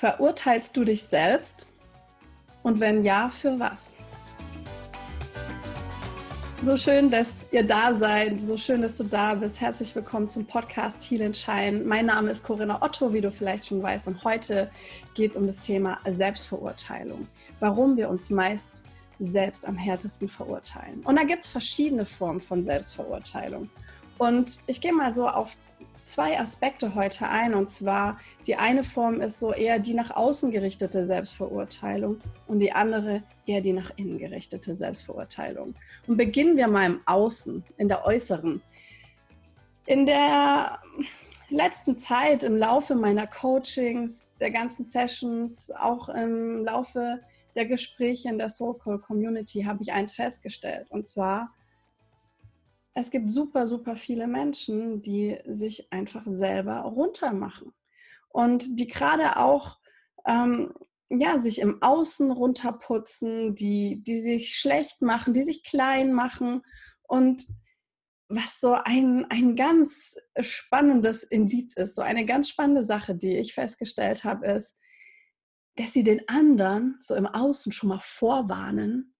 Verurteilst du dich selbst? Und wenn ja, für was? So schön, dass ihr da seid. So schön, dass du da bist. Herzlich willkommen zum Podcast Heal and Shine. Mein Name ist Corinna Otto, wie du vielleicht schon weißt. Und heute geht es um das Thema Selbstverurteilung. Warum wir uns meist selbst am härtesten verurteilen. Und da gibt es verschiedene Formen von Selbstverurteilung. Und ich gehe mal so auf zwei Aspekte heute ein. Und zwar, die eine Form ist so eher die nach außen gerichtete Selbstverurteilung und die andere eher die nach innen gerichtete Selbstverurteilung. Und beginnen wir mal im Außen, in der äußeren. In der letzten Zeit, im Laufe meiner Coachings, der ganzen Sessions, auch im Laufe der Gespräche in der Soul Community habe ich eins festgestellt. Und zwar, es gibt super, super viele Menschen, die sich einfach selber runtermachen. Und die gerade auch ähm, ja, sich im Außen runterputzen, die, die sich schlecht machen, die sich klein machen. Und was so ein, ein ganz spannendes Indiz ist, so eine ganz spannende Sache, die ich festgestellt habe, ist, dass sie den anderen so im Außen schon mal vorwarnen,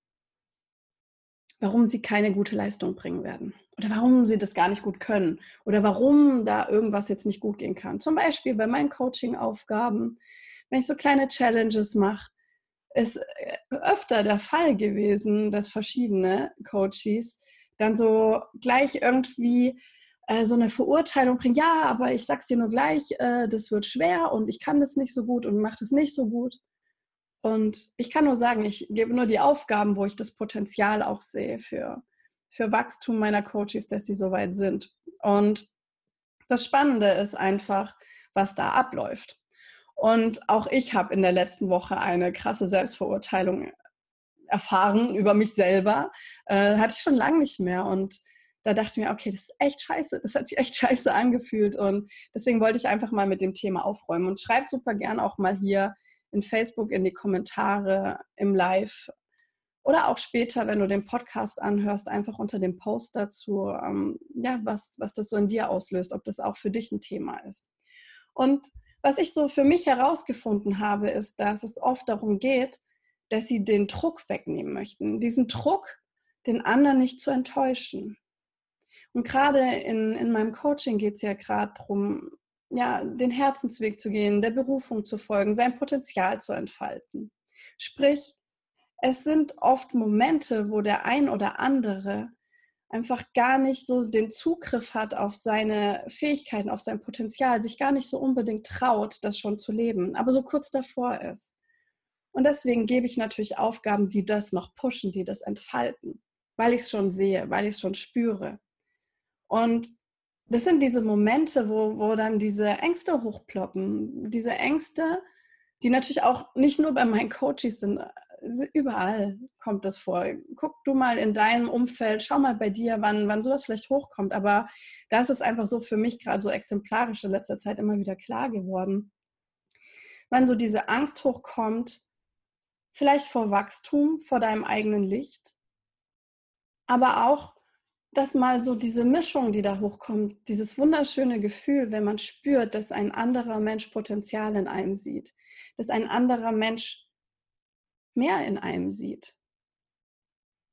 warum sie keine gute Leistung bringen werden oder warum sie das gar nicht gut können oder warum da irgendwas jetzt nicht gut gehen kann. Zum Beispiel bei meinen Coaching-Aufgaben, wenn ich so kleine Challenges mache, ist äh, öfter der Fall gewesen, dass verschiedene Coaches dann so gleich irgendwie äh, so eine Verurteilung bringen. Ja, aber ich sag's dir nur gleich, äh, das wird schwer und ich kann das nicht so gut und mache das nicht so gut. Und ich kann nur sagen, ich gebe nur die Aufgaben, wo ich das Potenzial auch sehe für, für Wachstum meiner Coaches, dass sie soweit sind. Und das Spannende ist einfach, was da abläuft. Und auch ich habe in der letzten Woche eine krasse Selbstverurteilung erfahren über mich selber. Äh, hatte ich schon lange nicht mehr. Und da dachte ich mir, okay, das ist echt scheiße. Das hat sich echt scheiße angefühlt. Und deswegen wollte ich einfach mal mit dem Thema aufräumen. Und schreibt super gern auch mal hier in Facebook in die Kommentare, im Live oder auch später, wenn du den Podcast anhörst, einfach unter dem Post dazu, ähm, ja, was, was das so in dir auslöst, ob das auch für dich ein Thema ist. Und was ich so für mich herausgefunden habe, ist, dass es oft darum geht, dass sie den Druck wegnehmen möchten. Diesen Druck, den anderen nicht zu enttäuschen. Und gerade in, in meinem Coaching geht es ja gerade darum, ja, den Herzensweg zu gehen, der Berufung zu folgen, sein Potenzial zu entfalten. Sprich, es sind oft Momente, wo der ein oder andere einfach gar nicht so den Zugriff hat auf seine Fähigkeiten, auf sein Potenzial, sich gar nicht so unbedingt traut, das schon zu leben, aber so kurz davor ist. Und deswegen gebe ich natürlich Aufgaben, die das noch pushen, die das entfalten, weil ich es schon sehe, weil ich es schon spüre. Und das sind diese Momente, wo, wo dann diese Ängste hochploppen. Diese Ängste, die natürlich auch nicht nur bei meinen Coaches sind, überall kommt das vor. Guck du mal in deinem Umfeld, schau mal bei dir, wann, wann sowas vielleicht hochkommt. Aber da ist einfach so für mich gerade so exemplarisch in letzter Zeit immer wieder klar geworden. Wann so diese Angst hochkommt, vielleicht vor Wachstum, vor deinem eigenen Licht, aber auch dass mal so diese Mischung, die da hochkommt, dieses wunderschöne Gefühl, wenn man spürt, dass ein anderer Mensch Potenzial in einem sieht, dass ein anderer Mensch mehr in einem sieht.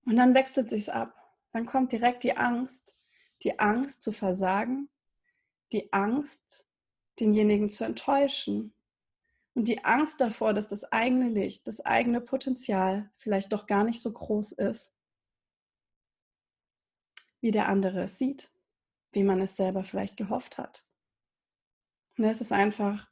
Und dann wechselt sich's ab. Dann kommt direkt die Angst, die Angst zu versagen, die Angst, denjenigen zu enttäuschen und die Angst davor, dass das eigene Licht, das eigene Potenzial vielleicht doch gar nicht so groß ist wie der andere es sieht, wie man es selber vielleicht gehofft hat. Und es ist einfach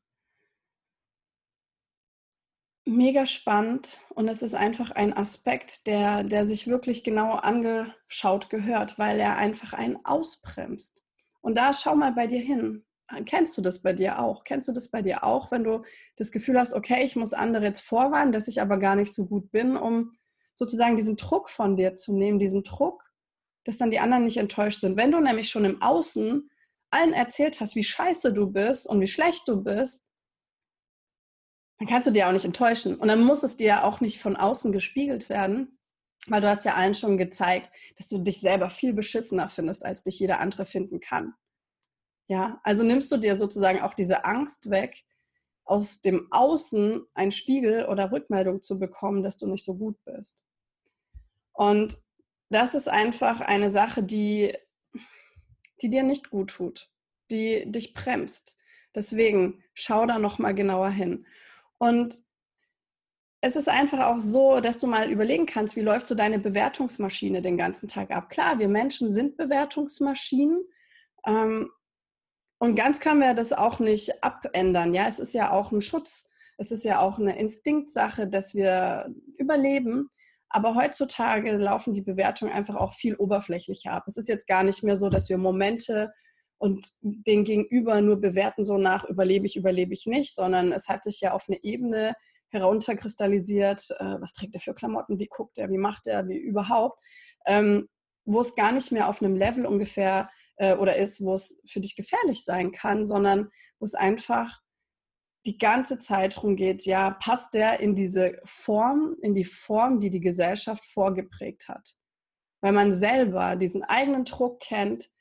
mega spannend und es ist einfach ein Aspekt, der, der sich wirklich genau angeschaut gehört, weil er einfach einen ausbremst. Und da schau mal bei dir hin. Kennst du das bei dir auch? Kennst du das bei dir auch, wenn du das Gefühl hast, okay, ich muss andere jetzt vorwarnen, dass ich aber gar nicht so gut bin, um sozusagen diesen Druck von dir zu nehmen, diesen Druck, dass dann die anderen nicht enttäuscht sind. Wenn du nämlich schon im Außen allen erzählt hast, wie scheiße du bist und wie schlecht du bist, dann kannst du dir auch nicht enttäuschen. Und dann muss es dir auch nicht von außen gespiegelt werden, weil du hast ja allen schon gezeigt, dass du dich selber viel beschissener findest, als dich jeder andere finden kann. Ja, also nimmst du dir sozusagen auch diese Angst weg, aus dem Außen ein Spiegel oder Rückmeldung zu bekommen, dass du nicht so gut bist. Und das ist einfach eine Sache, die, die dir nicht gut tut, die dich bremst. Deswegen schau da noch mal genauer hin. Und es ist einfach auch so, dass du mal überlegen kannst, wie läuft so deine Bewertungsmaschine den ganzen Tag ab. Klar, wir Menschen sind Bewertungsmaschinen. Ähm, und ganz können wir das auch nicht abändern. Ja, es ist ja auch ein Schutz. Es ist ja auch eine Instinktsache, dass wir überleben. Aber heutzutage laufen die Bewertungen einfach auch viel oberflächlicher ab. Es ist jetzt gar nicht mehr so, dass wir Momente und den Gegenüber nur bewerten, so nach überlebe ich, überlebe ich nicht, sondern es hat sich ja auf eine Ebene herunterkristallisiert, äh, was trägt er für Klamotten, wie guckt er, wie macht er, wie überhaupt, ähm, wo es gar nicht mehr auf einem Level ungefähr äh, oder ist, wo es für dich gefährlich sein kann, sondern wo es einfach die ganze Zeit darum geht, ja, passt der in diese Form, in die Form, die die Gesellschaft vorgeprägt hat. Weil man selber diesen eigenen Druck kennt,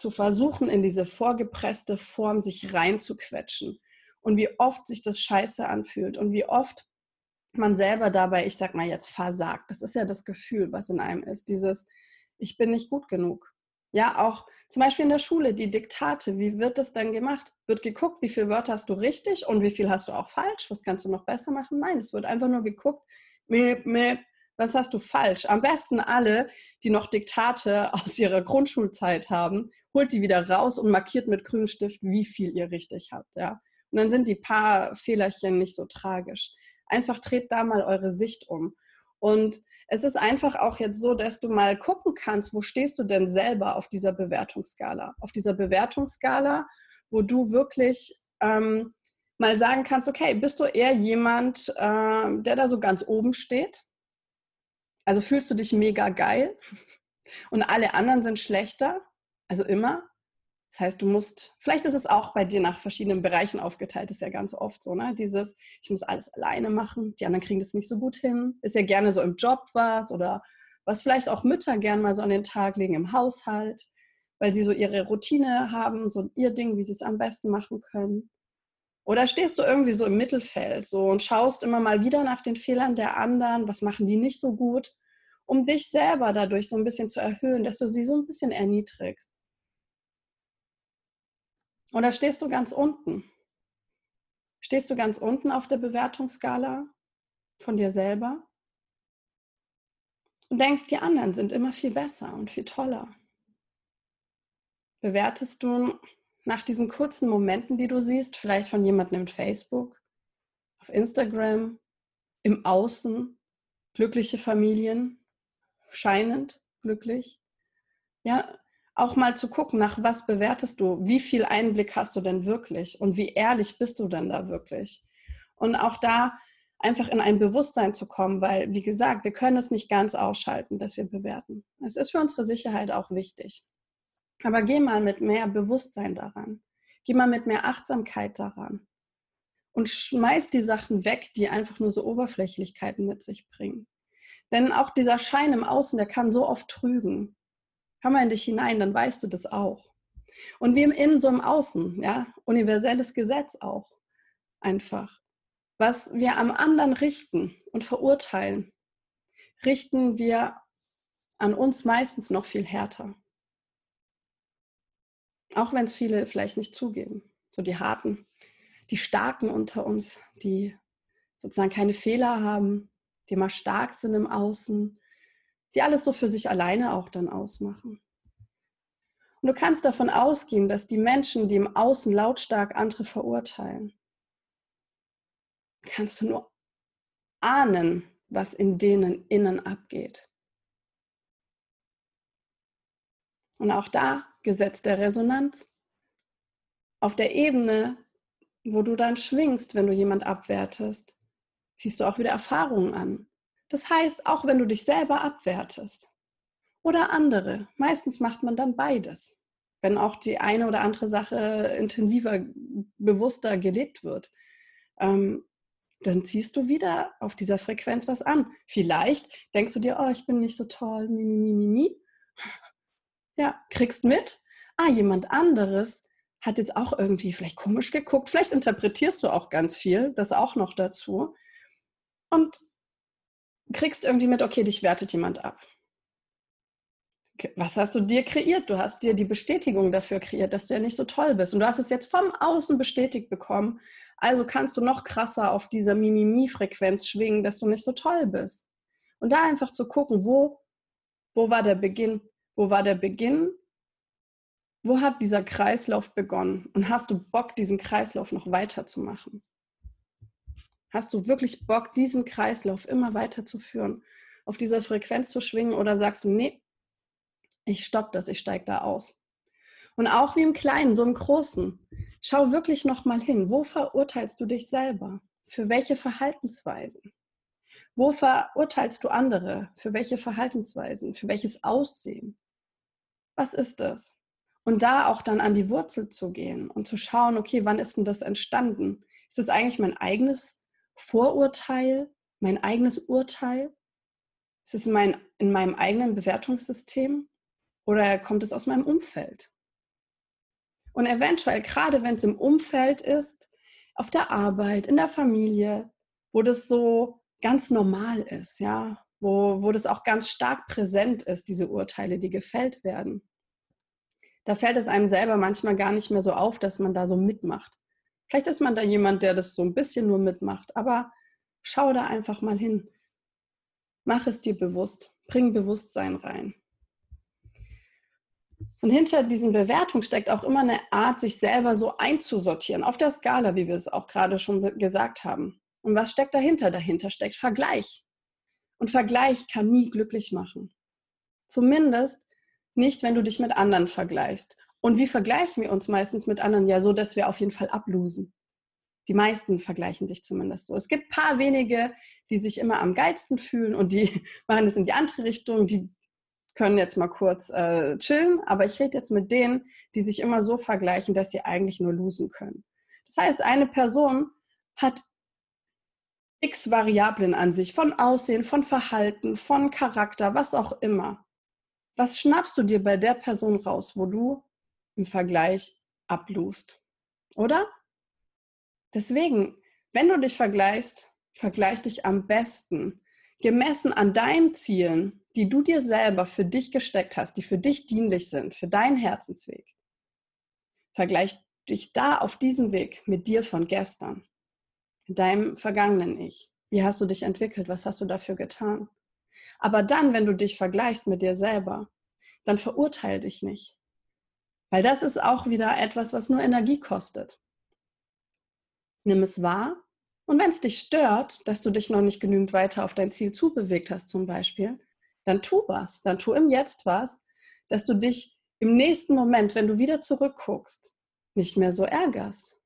zu versuchen, in diese vorgepresste Form sich reinzuquetschen. Und wie oft sich das scheiße anfühlt und wie oft man selber dabei, ich sag mal jetzt, versagt. Das ist ja das Gefühl, was in einem ist. Dieses, ich bin nicht gut genug. Ja, auch zum Beispiel in der Schule, die Diktate, wie wird das dann gemacht? Wird geguckt, wie viele Wörter hast du richtig und wie viel hast du auch falsch? Was kannst du noch besser machen? Nein, es wird einfach nur geguckt, mäh, mäh, was hast du falsch? Am besten alle, die noch Diktate aus ihrer Grundschulzeit haben, holt die wieder raus und markiert mit grünem Stift, wie viel ihr richtig habt. Ja? Und dann sind die paar Fehlerchen nicht so tragisch. Einfach dreht da mal eure Sicht um. Und es ist einfach auch jetzt so, dass du mal gucken kannst, wo stehst du denn selber auf dieser Bewertungsskala? Auf dieser Bewertungsskala, wo du wirklich ähm, mal sagen kannst, okay, bist du eher jemand, äh, der da so ganz oben steht? Also fühlst du dich mega geil und alle anderen sind schlechter? Also immer? Das heißt, du musst, vielleicht ist es auch bei dir nach verschiedenen Bereichen aufgeteilt, ist ja ganz oft so, ne? Dieses, ich muss alles alleine machen, die anderen kriegen das nicht so gut hin. Ist ja gerne so im Job was oder was vielleicht auch Mütter gern mal so an den Tag legen im Haushalt, weil sie so ihre Routine haben, so ihr Ding, wie sie es am besten machen können. Oder stehst du irgendwie so im Mittelfeld so und schaust immer mal wieder nach den Fehlern der anderen, was machen die nicht so gut, um dich selber dadurch so ein bisschen zu erhöhen, dass du sie so ein bisschen erniedrigst. Oder stehst du ganz unten? Stehst du ganz unten auf der Bewertungsskala von dir selber? Und denkst, die anderen sind immer viel besser und viel toller. Bewertest du nach diesen kurzen Momenten, die du siehst, vielleicht von jemandem im Facebook, auf Instagram, im Außen, glückliche Familien, scheinend glücklich? Ja, auch mal zu gucken, nach was bewertest du, wie viel Einblick hast du denn wirklich und wie ehrlich bist du denn da wirklich. Und auch da einfach in ein Bewusstsein zu kommen, weil, wie gesagt, wir können es nicht ganz ausschalten, dass wir bewerten. Es ist für unsere Sicherheit auch wichtig. Aber geh mal mit mehr Bewusstsein daran. Geh mal mit mehr Achtsamkeit daran. Und schmeiß die Sachen weg, die einfach nur so Oberflächlichkeiten mit sich bringen. Denn auch dieser Schein im Außen, der kann so oft trügen. Hör mal in dich hinein, dann weißt du das auch. Und wie im Innen, so im Außen, ja, universelles Gesetz auch. Einfach. Was wir am anderen richten und verurteilen, richten wir an uns meistens noch viel härter. Auch wenn es viele vielleicht nicht zugeben. So die Harten, die Starken unter uns, die sozusagen keine Fehler haben, die immer stark sind im Außen, die alles so für sich alleine auch dann ausmachen. Und du kannst davon ausgehen, dass die Menschen, die im Außen lautstark andere verurteilen, kannst du nur ahnen, was in denen innen abgeht. Und auch da Gesetz der Resonanz. Auf der Ebene, wo du dann schwingst, wenn du jemand abwertest, ziehst du auch wieder Erfahrungen an. Das heißt, auch wenn du dich selber abwertest oder andere, meistens macht man dann beides, wenn auch die eine oder andere Sache intensiver, bewusster gelebt wird. Ähm, dann ziehst du wieder auf dieser Frequenz was an. Vielleicht denkst du dir, oh, ich bin nicht so toll, mi, mi, mi, mi. Ja, kriegst mit, ah, jemand anderes hat jetzt auch irgendwie vielleicht komisch geguckt. Vielleicht interpretierst du auch ganz viel, das auch noch dazu. Und kriegst irgendwie mit, okay, dich wertet jemand ab. Was hast du dir kreiert? Du hast dir die Bestätigung dafür kreiert, dass du ja nicht so toll bist. Und du hast es jetzt vom Außen bestätigt bekommen. Also kannst du noch krasser auf dieser Mimimi-Frequenz schwingen, dass du nicht so toll bist. Und da einfach zu gucken, wo, wo war der Beginn? Wo war der Beginn? Wo hat dieser Kreislauf begonnen? Und hast du Bock, diesen Kreislauf noch weiterzumachen? Hast du wirklich Bock, diesen Kreislauf immer weiterzuführen, auf dieser Frequenz zu schwingen oder sagst du, nee, ich stopp das, ich steige da aus. Und auch wie im Kleinen, so im Großen. Schau wirklich nochmal hin. Wo verurteilst du dich selber? Für welche Verhaltensweisen? Wo verurteilst du andere? Für welche Verhaltensweisen? Für welches Aussehen? Was ist das? Und da auch dann an die Wurzel zu gehen und zu schauen, okay, wann ist denn das entstanden? Ist das eigentlich mein eigenes Vorurteil, mein eigenes Urteil? Ist es in, mein, in meinem eigenen Bewertungssystem? Oder kommt es aus meinem Umfeld? Und eventuell, gerade wenn es im Umfeld ist, auf der Arbeit, in der Familie, wo das so ganz normal ist, ja, wo, wo das auch ganz stark präsent ist, diese Urteile, die gefällt werden. Da fällt es einem selber manchmal gar nicht mehr so auf, dass man da so mitmacht. Vielleicht ist man da jemand, der das so ein bisschen nur mitmacht, aber schau da einfach mal hin. Mach es dir bewusst. Bring Bewusstsein rein. Und hinter diesen Bewertungen steckt auch immer eine Art, sich selber so einzusortieren, auf der Skala, wie wir es auch gerade schon gesagt haben. Und was steckt dahinter? Dahinter steckt Vergleich. Und Vergleich kann nie glücklich machen. Zumindest nicht, wenn du dich mit anderen vergleichst. Und wie vergleichen wir uns meistens mit anderen? Ja, so, dass wir auf jeden Fall ablosen. Die meisten vergleichen sich zumindest so. Es gibt ein paar wenige, die sich immer am geilsten fühlen und die machen es in die andere Richtung, die können jetzt mal kurz äh, chillen, aber ich rede jetzt mit denen, die sich immer so vergleichen, dass sie eigentlich nur losen können. Das heißt, eine Person hat x Variablen an sich, von Aussehen, von Verhalten, von Charakter, was auch immer. Was schnappst du dir bei der Person raus, wo du im Vergleich ablust? Oder? Deswegen, wenn du dich vergleichst, vergleich dich am besten gemessen an deinen Zielen, die du dir selber für dich gesteckt hast, die für dich dienlich sind, für deinen Herzensweg, vergleich dich da auf diesem Weg mit dir von gestern, mit deinem vergangenen Ich. Wie hast du dich entwickelt? Was hast du dafür getan? Aber dann, wenn du dich vergleichst mit dir selber, dann verurteile dich nicht. Weil das ist auch wieder etwas, was nur Energie kostet. Nimm es wahr und wenn es dich stört, dass du dich noch nicht genügend weiter auf dein Ziel zubewegt hast zum Beispiel, dann tu was, dann tu im Jetzt was, dass du dich im nächsten Moment, wenn du wieder zurückguckst, nicht mehr so ärgerst.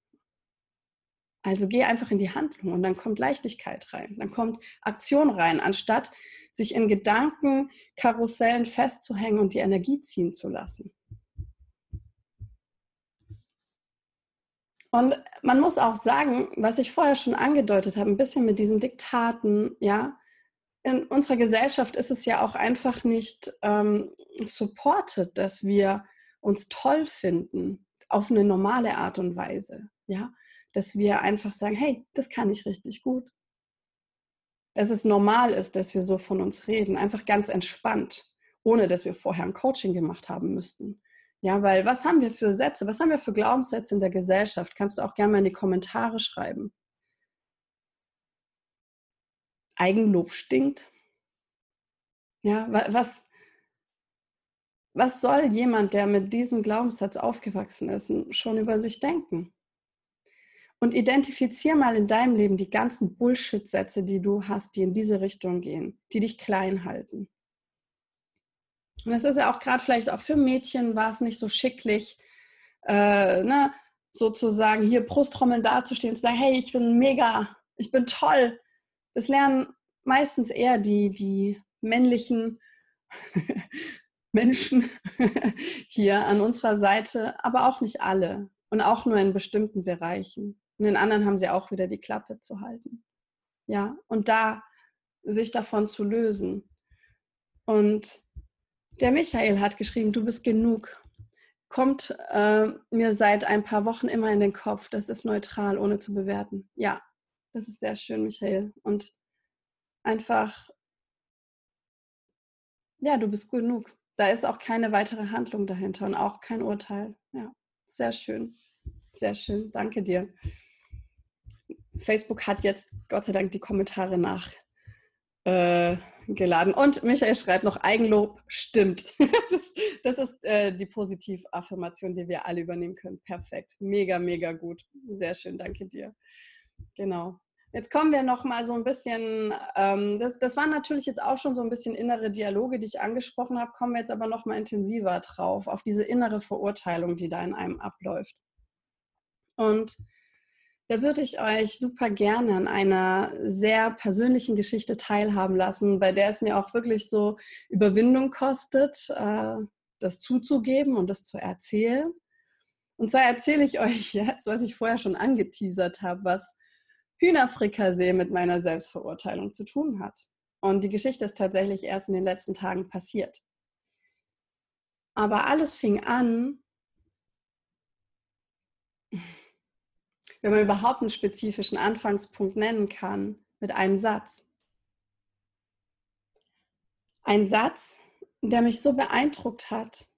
Also geh einfach in die Handlung und dann kommt Leichtigkeit rein, dann kommt Aktion rein, anstatt sich in Gedankenkarussellen festzuhängen und die Energie ziehen zu lassen. Und man muss auch sagen, was ich vorher schon angedeutet habe, ein bisschen mit diesen Diktaten, ja, in unserer Gesellschaft ist es ja auch einfach nicht ähm, supported, dass wir uns toll finden auf eine normale Art und Weise, ja, dass wir einfach sagen, hey, das kann ich richtig gut. Dass es normal ist, dass wir so von uns reden, einfach ganz entspannt, ohne dass wir vorher ein Coaching gemacht haben müssten. Ja, weil was haben wir für Sätze, was haben wir für Glaubenssätze in der Gesellschaft? Kannst du auch gerne mal in die Kommentare schreiben. Eigenlob stinkt. Ja, was, was soll jemand, der mit diesem Glaubenssatz aufgewachsen ist, schon über sich denken? Und identifizier mal in deinem Leben die ganzen Bullshit-Sätze, die du hast, die in diese Richtung gehen, die dich klein halten. Und das ist ja auch gerade vielleicht auch für Mädchen war es nicht so schicklich, äh, ne, sozusagen hier Brusttrommeln dazustehen und zu sagen, hey, ich bin mega, ich bin toll, das lernen meistens eher die, die männlichen Menschen hier an unserer Seite, aber auch nicht alle und auch nur in bestimmten Bereichen. Und in anderen haben sie auch wieder die Klappe zu halten. Ja, und da sich davon zu lösen. Und der Michael hat geschrieben, du bist genug. kommt äh, mir seit ein paar Wochen immer in den Kopf. Das ist neutral, ohne zu bewerten. Ja, das ist sehr schön, Michael. Und einfach, ja, du bist genug. Da ist auch keine weitere Handlung dahinter und auch kein Urteil. Ja, sehr schön. Sehr schön. Danke dir. Facebook hat jetzt Gott sei Dank die Kommentare nachgeladen. Äh, und Michael schreibt noch, Eigenlob stimmt. das, das, ist äh, die Positivaffirmation, die wir alle übernehmen können. Perfekt. Mega, mega gut. Sehr schön. Danke dir. Genau. Jetzt kommen wir noch mal so ein bisschen, ähm, das, das waren natürlich jetzt auch schon so ein bisschen innere Dialoge, die ich angesprochen habe, kommen wir jetzt aber noch mal intensiver drauf, auf diese innere Verurteilung, die da in einem abläuft. Und da würde ich euch super gerne an einer sehr persönlichen Geschichte teilhaben lassen, bei der es mir auch wirklich so Überwindung kostet, äh, das zuzugeben und das zu erzählen. Und zwar erzähle ich euch jetzt, was ich vorher schon angeteasert habe, was Hühnerfrikassee mit meiner Selbstverurteilung zu tun hat. Und die Geschichte ist tatsächlich erst in den letzten Tagen passiert. Aber alles fing an wenn man überhaupt einen spezifischen Anfangspunkt nennen kann, mit einem Satz. Ein Satz, der mich so beeindruckt hat,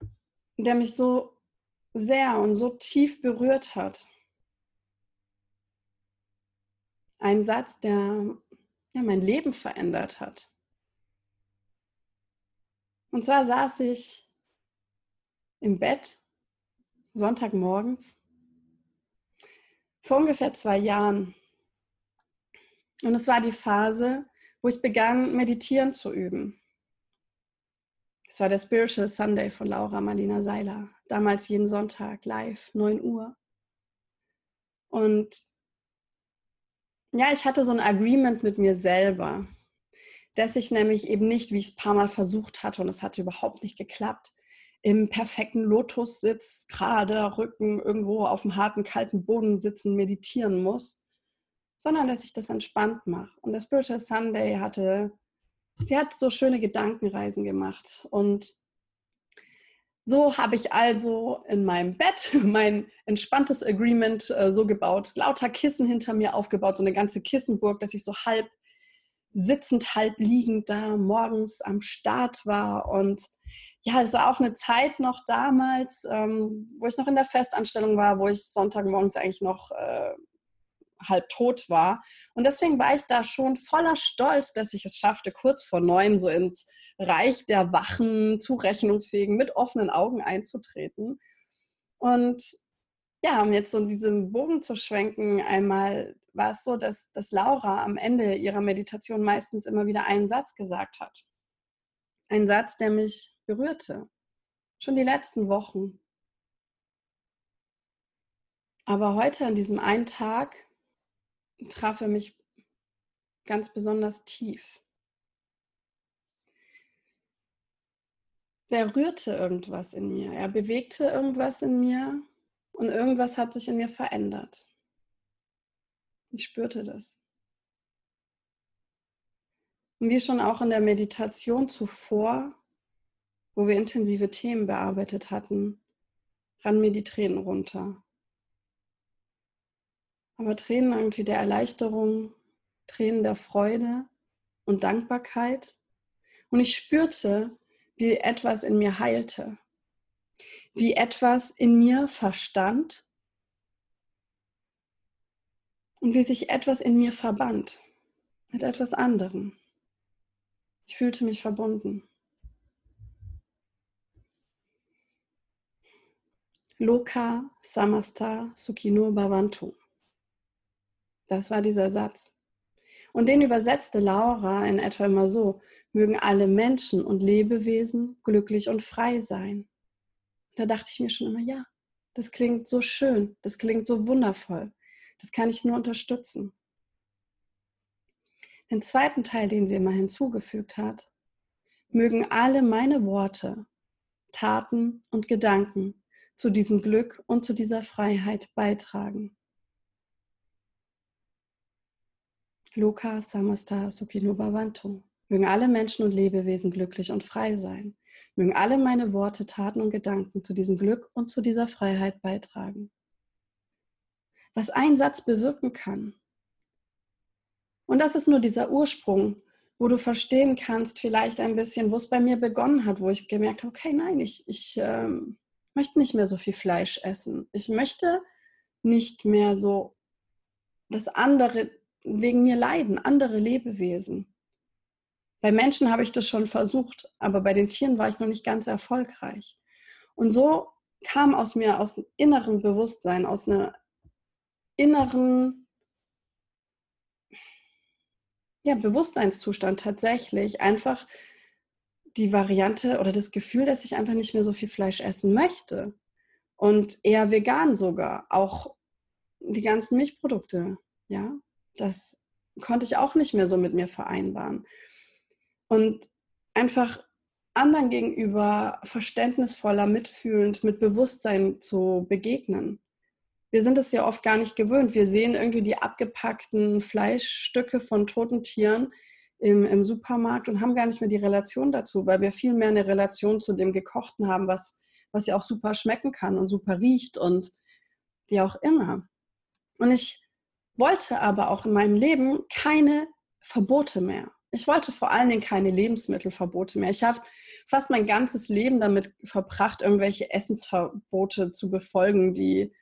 der mich so sehr und so tief berührt hat. Ein Satz, der ja, mein Leben verändert hat. Und zwar saß ich im Bett Sonntagmorgens vor ungefähr zwei Jahren. Und es war die Phase, wo ich begann, meditieren zu üben. Es war der Spiritual Sunday von Laura Marlina Seiler. Damals jeden Sonntag live, 9 Uhr. Und ja, ich hatte so ein Agreement mit mir selber, dass ich nämlich eben nicht, wie ich es ein paar Mal versucht hatte und es hatte überhaupt nicht geklappt, im perfekten Lotussitz, gerade Rücken irgendwo auf dem harten, kalten Boden sitzen, meditieren muss, sondern dass ich das entspannt mache. Und der Spiritual Sunday hatte, sie hat so schöne Gedankenreisen gemacht. Und so habe ich also in meinem Bett mein entspanntes Agreement äh, so gebaut, lauter Kissen hinter mir aufgebaut, so eine ganze Kissenburg, dass ich so halb sitzend, halb liegend da morgens am Start war und ja, es war auch eine Zeit noch damals, ähm, wo ich noch in der Festanstellung war, wo ich Sonntagmorgens eigentlich noch äh, halb tot war. Und deswegen war ich da schon voller Stolz, dass ich es schaffte, kurz vor neun so ins Reich der wachen, zurechnungsfähigen, mit offenen Augen einzutreten. Und ja, um jetzt so diesen Bogen zu schwenken, einmal war es so, dass, dass Laura am Ende ihrer Meditation meistens immer wieder einen Satz gesagt hat. Ein Satz, der mich berührte. Schon die letzten Wochen. Aber heute an diesem einen Tag traf er mich ganz besonders tief. Der rührte irgendwas in mir, er bewegte irgendwas in mir und irgendwas hat sich in mir verändert. Ich spürte das. Und wie schon auch in der Meditation zuvor wo wir intensive Themen bearbeitet hatten, rann mir die Tränen runter. Aber Tränen irgendwie der Erleichterung, Tränen der Freude und Dankbarkeit. Und ich spürte, wie etwas in mir heilte, wie etwas in mir verstand und wie sich etwas in mir verband mit etwas anderem. Ich fühlte mich verbunden. Loka Samasta Sukhino Bhavantu. Das war dieser Satz. Und den übersetzte Laura in etwa immer so, mögen alle Menschen und Lebewesen glücklich und frei sein. Da dachte ich mir schon immer, ja, das klingt so schön, das klingt so wundervoll, das kann ich nur unterstützen. Den zweiten Teil, den sie immer hinzugefügt hat, mögen alle meine Worte, Taten und Gedanken zu diesem Glück und zu dieser Freiheit beitragen. Loka Samasta Sukhino Bhavantu. Mögen alle Menschen und Lebewesen glücklich und frei sein. Mögen alle meine Worte, Taten und Gedanken zu diesem Glück und zu dieser Freiheit beitragen. Was ein Satz bewirken kann. Und das ist nur dieser Ursprung, wo du verstehen kannst, vielleicht ein bisschen, wo es bei mir begonnen hat, wo ich gemerkt habe, okay, nein, ich, ich ähm, möchte nicht mehr so viel Fleisch essen. Ich möchte nicht mehr so, dass andere wegen mir leiden, andere Lebewesen. Bei Menschen habe ich das schon versucht, aber bei den Tieren war ich noch nicht ganz erfolgreich. Und so kam aus mir, aus einem inneren Bewusstsein, aus einer inneren ja, Bewusstseinszustand tatsächlich einfach die Variante oder das Gefühl, dass ich einfach nicht mehr so viel Fleisch essen möchte. Und eher vegan sogar. Auch die ganzen Milchprodukte. Ja, das konnte ich auch nicht mehr so mit mir vereinbaren. Und einfach anderen gegenüber verständnisvoller, mitfühlend, mit Bewusstsein zu begegnen. Wir sind es ja oft gar nicht gewöhnt. Wir sehen irgendwie die abgepackten Fleischstücke von toten Tieren im, im Supermarkt und haben gar nicht mehr die Relation dazu, weil wir viel mehr eine Relation zu dem Gekochten haben, was, was ja auch super schmecken kann und super riecht und wie auch immer. Und ich wollte aber auch in meinem Leben keine Verbote mehr. Ich wollte vor allen Dingen keine Lebensmittelverbote mehr. Ich habe fast mein ganzes Leben damit verbracht, irgendwelche Essensverbote zu befolgen, die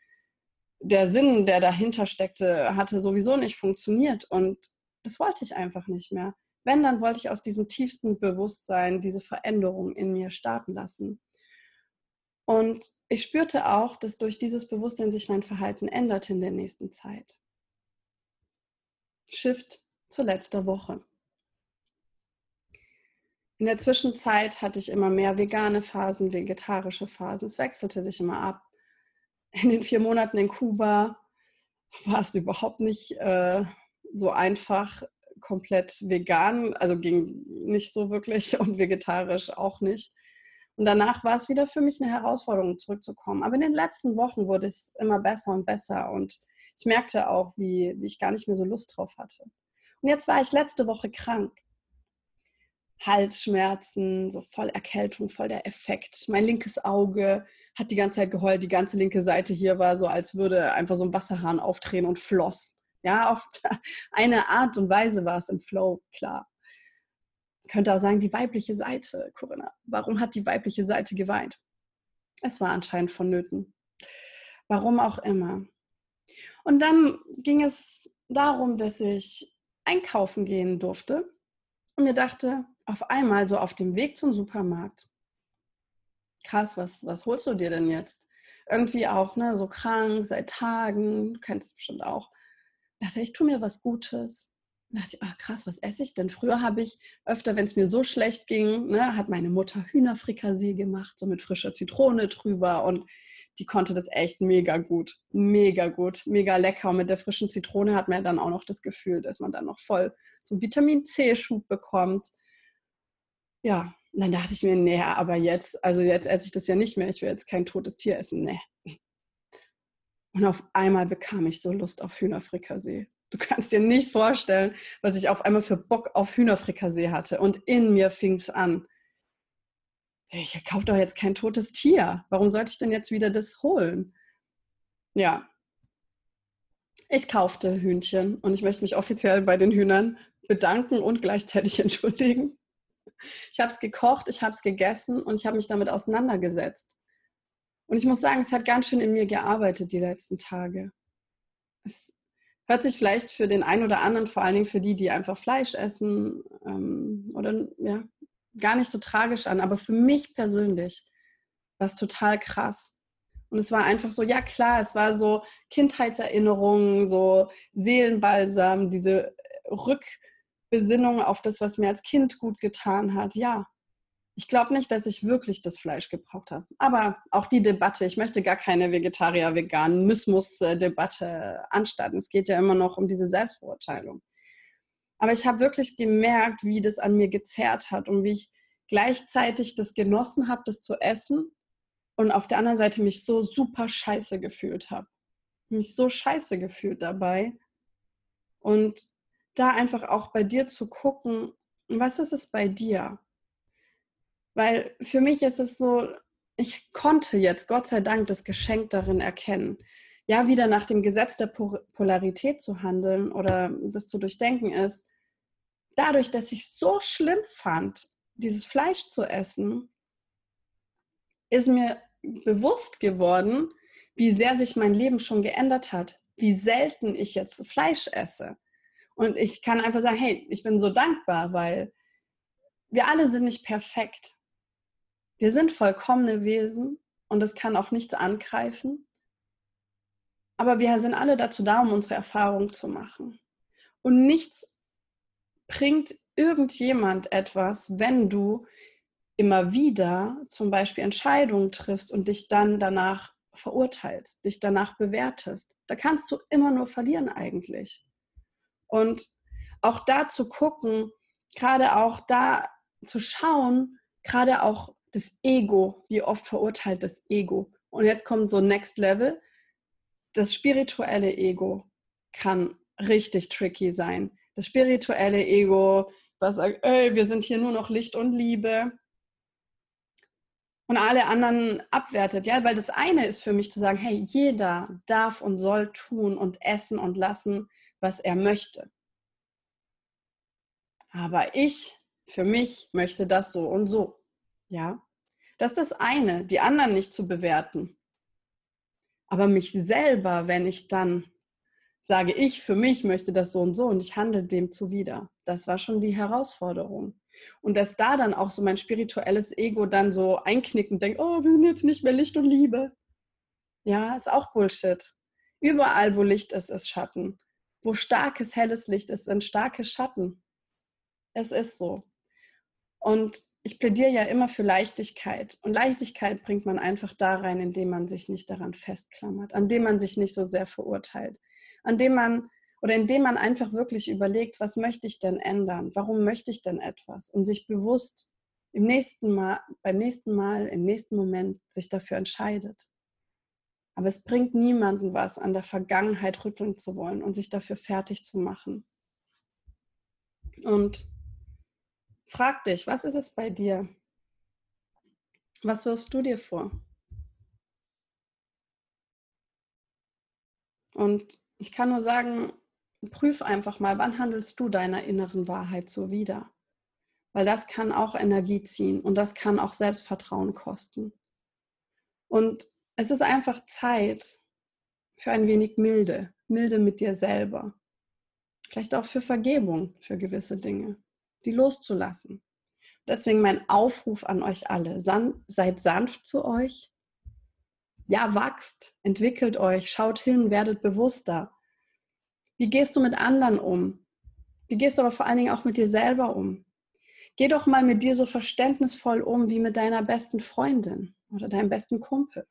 der Sinn, der dahinter steckte, hatte sowieso nicht funktioniert. Und das wollte ich einfach nicht mehr. Wenn, dann wollte ich aus diesem tiefsten Bewusstsein diese Veränderung in mir starten lassen. Und ich spürte auch, dass durch dieses Bewusstsein sich mein Verhalten änderte in der nächsten Zeit. Shift zur letzter Woche. In der Zwischenzeit hatte ich immer mehr vegane Phasen, vegetarische Phasen. Es wechselte sich immer ab. In den vier Monaten in Kuba war es überhaupt nicht äh, so einfach, komplett vegan, also ging nicht so wirklich und vegetarisch auch nicht. Und danach war es wieder für mich eine Herausforderung, zurückzukommen. Aber in den letzten Wochen wurde es immer besser und besser und ich merkte auch, wie, wie ich gar nicht mehr so Lust drauf hatte. Und jetzt war ich letzte Woche krank. Halsschmerzen, so voll Erkältung, voll der Effekt. Mein linkes Auge hat die ganze Zeit geheult. Die ganze linke Seite hier war so, als würde einfach so ein Wasserhahn aufdrehen und floss. Ja, auf eine Art und Weise war es im Flow, klar. Ich könnte auch sagen, die weibliche Seite, Corinna. Warum hat die weibliche Seite geweint? Es war anscheinend vonnöten. Warum auch immer. Und dann ging es darum, dass ich einkaufen gehen durfte und mir dachte, auf einmal so auf dem Weg zum Supermarkt, krass, was, was holst du dir denn jetzt? Irgendwie auch, ne, so krank, seit Tagen, du kennst es bestimmt auch. Dachte ich, tue mir was Gutes. Da dachte ich, ach krass, was esse ich denn? Früher habe ich öfter, wenn es mir so schlecht ging, ne, hat meine Mutter Hühnerfrikassee gemacht, so mit frischer Zitrone drüber und die konnte das echt mega gut, mega gut, mega lecker. Und mit der frischen Zitrone hat man dann auch noch das Gefühl, dass man dann noch voll so Vitamin C-Schub bekommt. Ja, und dann dachte ich mir, nee, aber jetzt, also jetzt esse ich das ja nicht mehr. Ich will jetzt kein totes Tier essen, nee. Und auf einmal bekam ich so Lust auf Hühnerfrikassee. Du kannst dir nicht vorstellen, was ich auf einmal für Bock auf Hühnerfrikassee hatte. Und in mir fing es an ich kaufe doch jetzt kein totes Tier. Warum sollte ich denn jetzt wieder das holen? Ja. Ich kaufte Hühnchen und ich möchte mich offiziell bei den Hühnern bedanken und gleichzeitig entschuldigen. Ich habe es gekocht, ich habe es gegessen und ich habe mich damit auseinandergesetzt. Und ich muss sagen, es hat ganz schön in mir gearbeitet die letzten Tage. Es hört sich vielleicht für den einen oder anderen, vor allen Dingen für die, die einfach Fleisch essen ähm, oder ja, gar nicht so tragisch an, aber für mich persönlich war es total krass. Und es war einfach so, ja klar, es war so Kindheitserinnerungen, so Seelenbalsam, diese Rückbesinnung auf das, was mir als Kind gut getan hat. Ja, ich glaube nicht, dass ich wirklich das Fleisch gebraucht habe. Aber auch die Debatte, ich möchte gar keine Vegetarier-Veganismus-Debatte anstatten. Es geht ja immer noch um diese Selbstverurteilung. Aber ich habe wirklich gemerkt, wie das an mir gezerrt hat und wie ich gleichzeitig das genossen habe, das zu essen und auf der anderen Seite mich so super scheiße gefühlt habe. Mich so scheiße gefühlt dabei. Und da einfach auch bei dir zu gucken, was ist es bei dir? Weil für mich ist es so, ich konnte jetzt Gott sei Dank das Geschenk darin erkennen, ja, wieder nach dem Gesetz der Polarität zu handeln oder das zu durchdenken ist, dadurch, dass ich so schlimm fand, dieses Fleisch zu essen, ist mir bewusst geworden, wie sehr sich mein Leben schon geändert hat, wie selten ich jetzt Fleisch esse. Und ich kann einfach sagen, hey, ich bin so dankbar, weil wir alle sind nicht perfekt. Wir sind vollkommene Wesen und es kann auch nichts angreifen. Aber wir sind alle dazu da, um unsere Erfahrung zu machen. Und nichts bringt irgendjemand etwas, wenn du immer wieder zum Beispiel Entscheidungen triffst und dich dann danach verurteilst, dich danach bewertest. Da kannst du immer nur verlieren eigentlich. Und auch da zu gucken, gerade auch da zu schauen, gerade auch das Ego, wie oft verurteilt das Ego. Und jetzt kommt so Next Level. Das spirituelle Ego kann richtig tricky sein. Das spirituelle Ego, was sagt, ey, wir sind hier nur noch Licht und Liebe und alle anderen abwertet, ja, weil das eine ist für mich zu sagen, hey, jeder darf und soll tun und essen und lassen, was er möchte. Aber ich, für mich, möchte das so und so, ja. Das ist das eine, die anderen nicht zu bewerten. Aber mich selber, wenn ich dann sage, ich für mich möchte das so und so und ich handle dem zuwider, das war schon die Herausforderung. Und dass da dann auch so mein spirituelles Ego dann so einknicken denkt, oh, wir sind jetzt nicht mehr Licht und Liebe. Ja, ist auch Bullshit. Überall, wo Licht ist, ist Schatten. Wo starkes, helles Licht ist, sind starke Schatten. Es ist so. Und ich plädiere ja immer für Leichtigkeit. Und Leichtigkeit bringt man einfach da rein, indem man sich nicht daran festklammert, an dem man sich nicht so sehr verurteilt, an dem man oder indem man einfach wirklich überlegt, was möchte ich denn ändern? Warum möchte ich denn etwas? Und sich bewusst im nächsten Mal, beim nächsten Mal, im nächsten Moment sich dafür entscheidet. Aber es bringt niemandem was, an der Vergangenheit rütteln zu wollen und sich dafür fertig zu machen. Und frag dich, was ist es bei dir? Was wirfst du dir vor? Und ich kann nur sagen, prüf einfach mal, wann handelst du deiner inneren Wahrheit so wieder? Weil das kann auch Energie ziehen und das kann auch Selbstvertrauen kosten. Und es ist einfach Zeit für ein wenig Milde, Milde mit dir selber. Vielleicht auch für Vergebung für gewisse Dinge, die loszulassen. Deswegen mein Aufruf an euch alle, seid sanft zu euch. Ja, wachst, entwickelt euch, schaut hin, werdet bewusster. Wie gehst du mit anderen um? Wie gehst du aber vor allen Dingen auch mit dir selber um? Geh doch mal mit dir so verständnisvoll um wie mit deiner besten Freundin oder deinem besten Kumpel.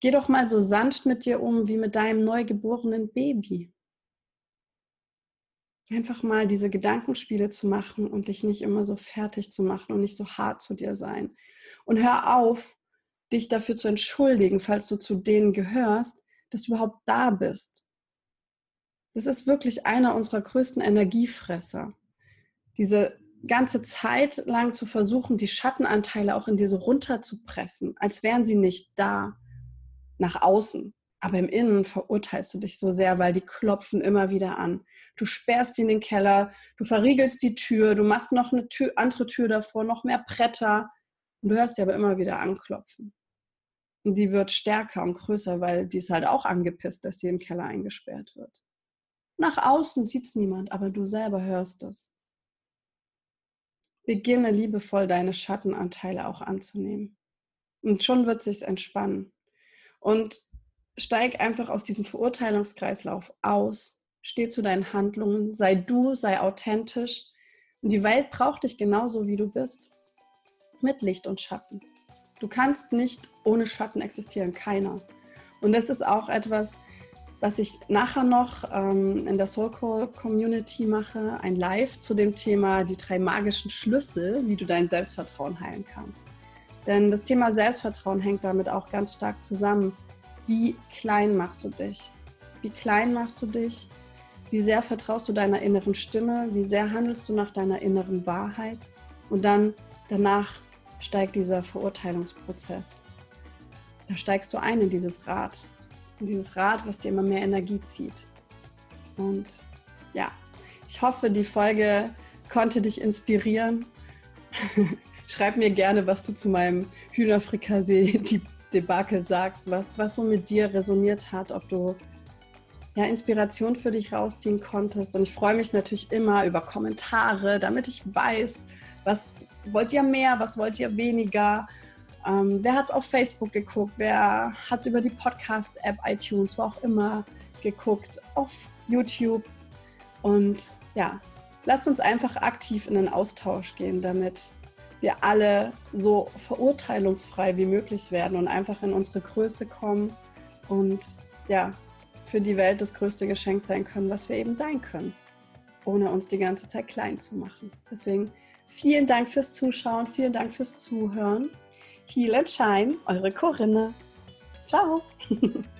Geh doch mal so sanft mit dir um wie mit deinem neugeborenen Baby. Einfach mal diese Gedankenspiele zu machen und dich nicht immer so fertig zu machen und nicht so hart zu dir sein. Und hör auf, dich dafür zu entschuldigen, falls du zu denen gehörst, dass du überhaupt da bist. Das ist wirklich einer unserer größten Energiefresser. Diese ganze Zeit lang zu versuchen, die Schattenanteile auch in dir so runterzupressen, als wären sie nicht da nach außen. Aber im Innen verurteilst du dich so sehr, weil die klopfen immer wieder an. Du sperrst die in den Keller, du verriegelst die Tür, du machst noch eine Tür, andere Tür davor, noch mehr Bretter. Und du hörst sie aber immer wieder anklopfen. Und die wird stärker und größer, weil die ist halt auch angepisst, dass sie im Keller eingesperrt wird. Nach außen sieht es niemand, aber du selber hörst es. Beginne liebevoll deine Schattenanteile auch anzunehmen. Und schon wird sich entspannen. Und steig einfach aus diesem Verurteilungskreislauf aus. Steh zu deinen Handlungen, sei du, sei authentisch. Und die Welt braucht dich genauso, wie du bist. Mit Licht und Schatten. Du kannst nicht ohne Schatten existieren, keiner. Und das ist auch etwas, was ich nachher noch ähm, in der Soul Call Community mache, ein Live zu dem Thema die drei magischen Schlüssel, wie du dein Selbstvertrauen heilen kannst. Denn das Thema Selbstvertrauen hängt damit auch ganz stark zusammen. Wie klein machst du dich? Wie klein machst du dich? Wie sehr vertraust du deiner inneren Stimme? Wie sehr handelst du nach deiner inneren Wahrheit? Und dann danach steigt dieser Verurteilungsprozess. Da steigst du ein in dieses Rad. In dieses Rad, was dir immer mehr Energie zieht. Und ja, ich hoffe, die Folge konnte dich inspirieren. Schreib mir gerne, was du zu meinem Hühnerfrikassee-Debakel sagst, was, was so mit dir resoniert hat, ob du ja, Inspiration für dich rausziehen konntest. Und ich freue mich natürlich immer über Kommentare, damit ich weiß, was wollt ihr mehr, was wollt ihr weniger. Ähm, wer hat es auf Facebook geguckt? Wer hat es über die Podcast-App iTunes, wo auch immer, geguckt? Auf YouTube. Und ja, lasst uns einfach aktiv in den Austausch gehen, damit wir alle so verurteilungsfrei wie möglich werden und einfach in unsere Größe kommen und ja, für die Welt das größte Geschenk sein können, was wir eben sein können, ohne uns die ganze Zeit klein zu machen. Deswegen vielen Dank fürs Zuschauen, vielen Dank fürs Zuhören. Heal and Shine, eure Corinne. Ciao.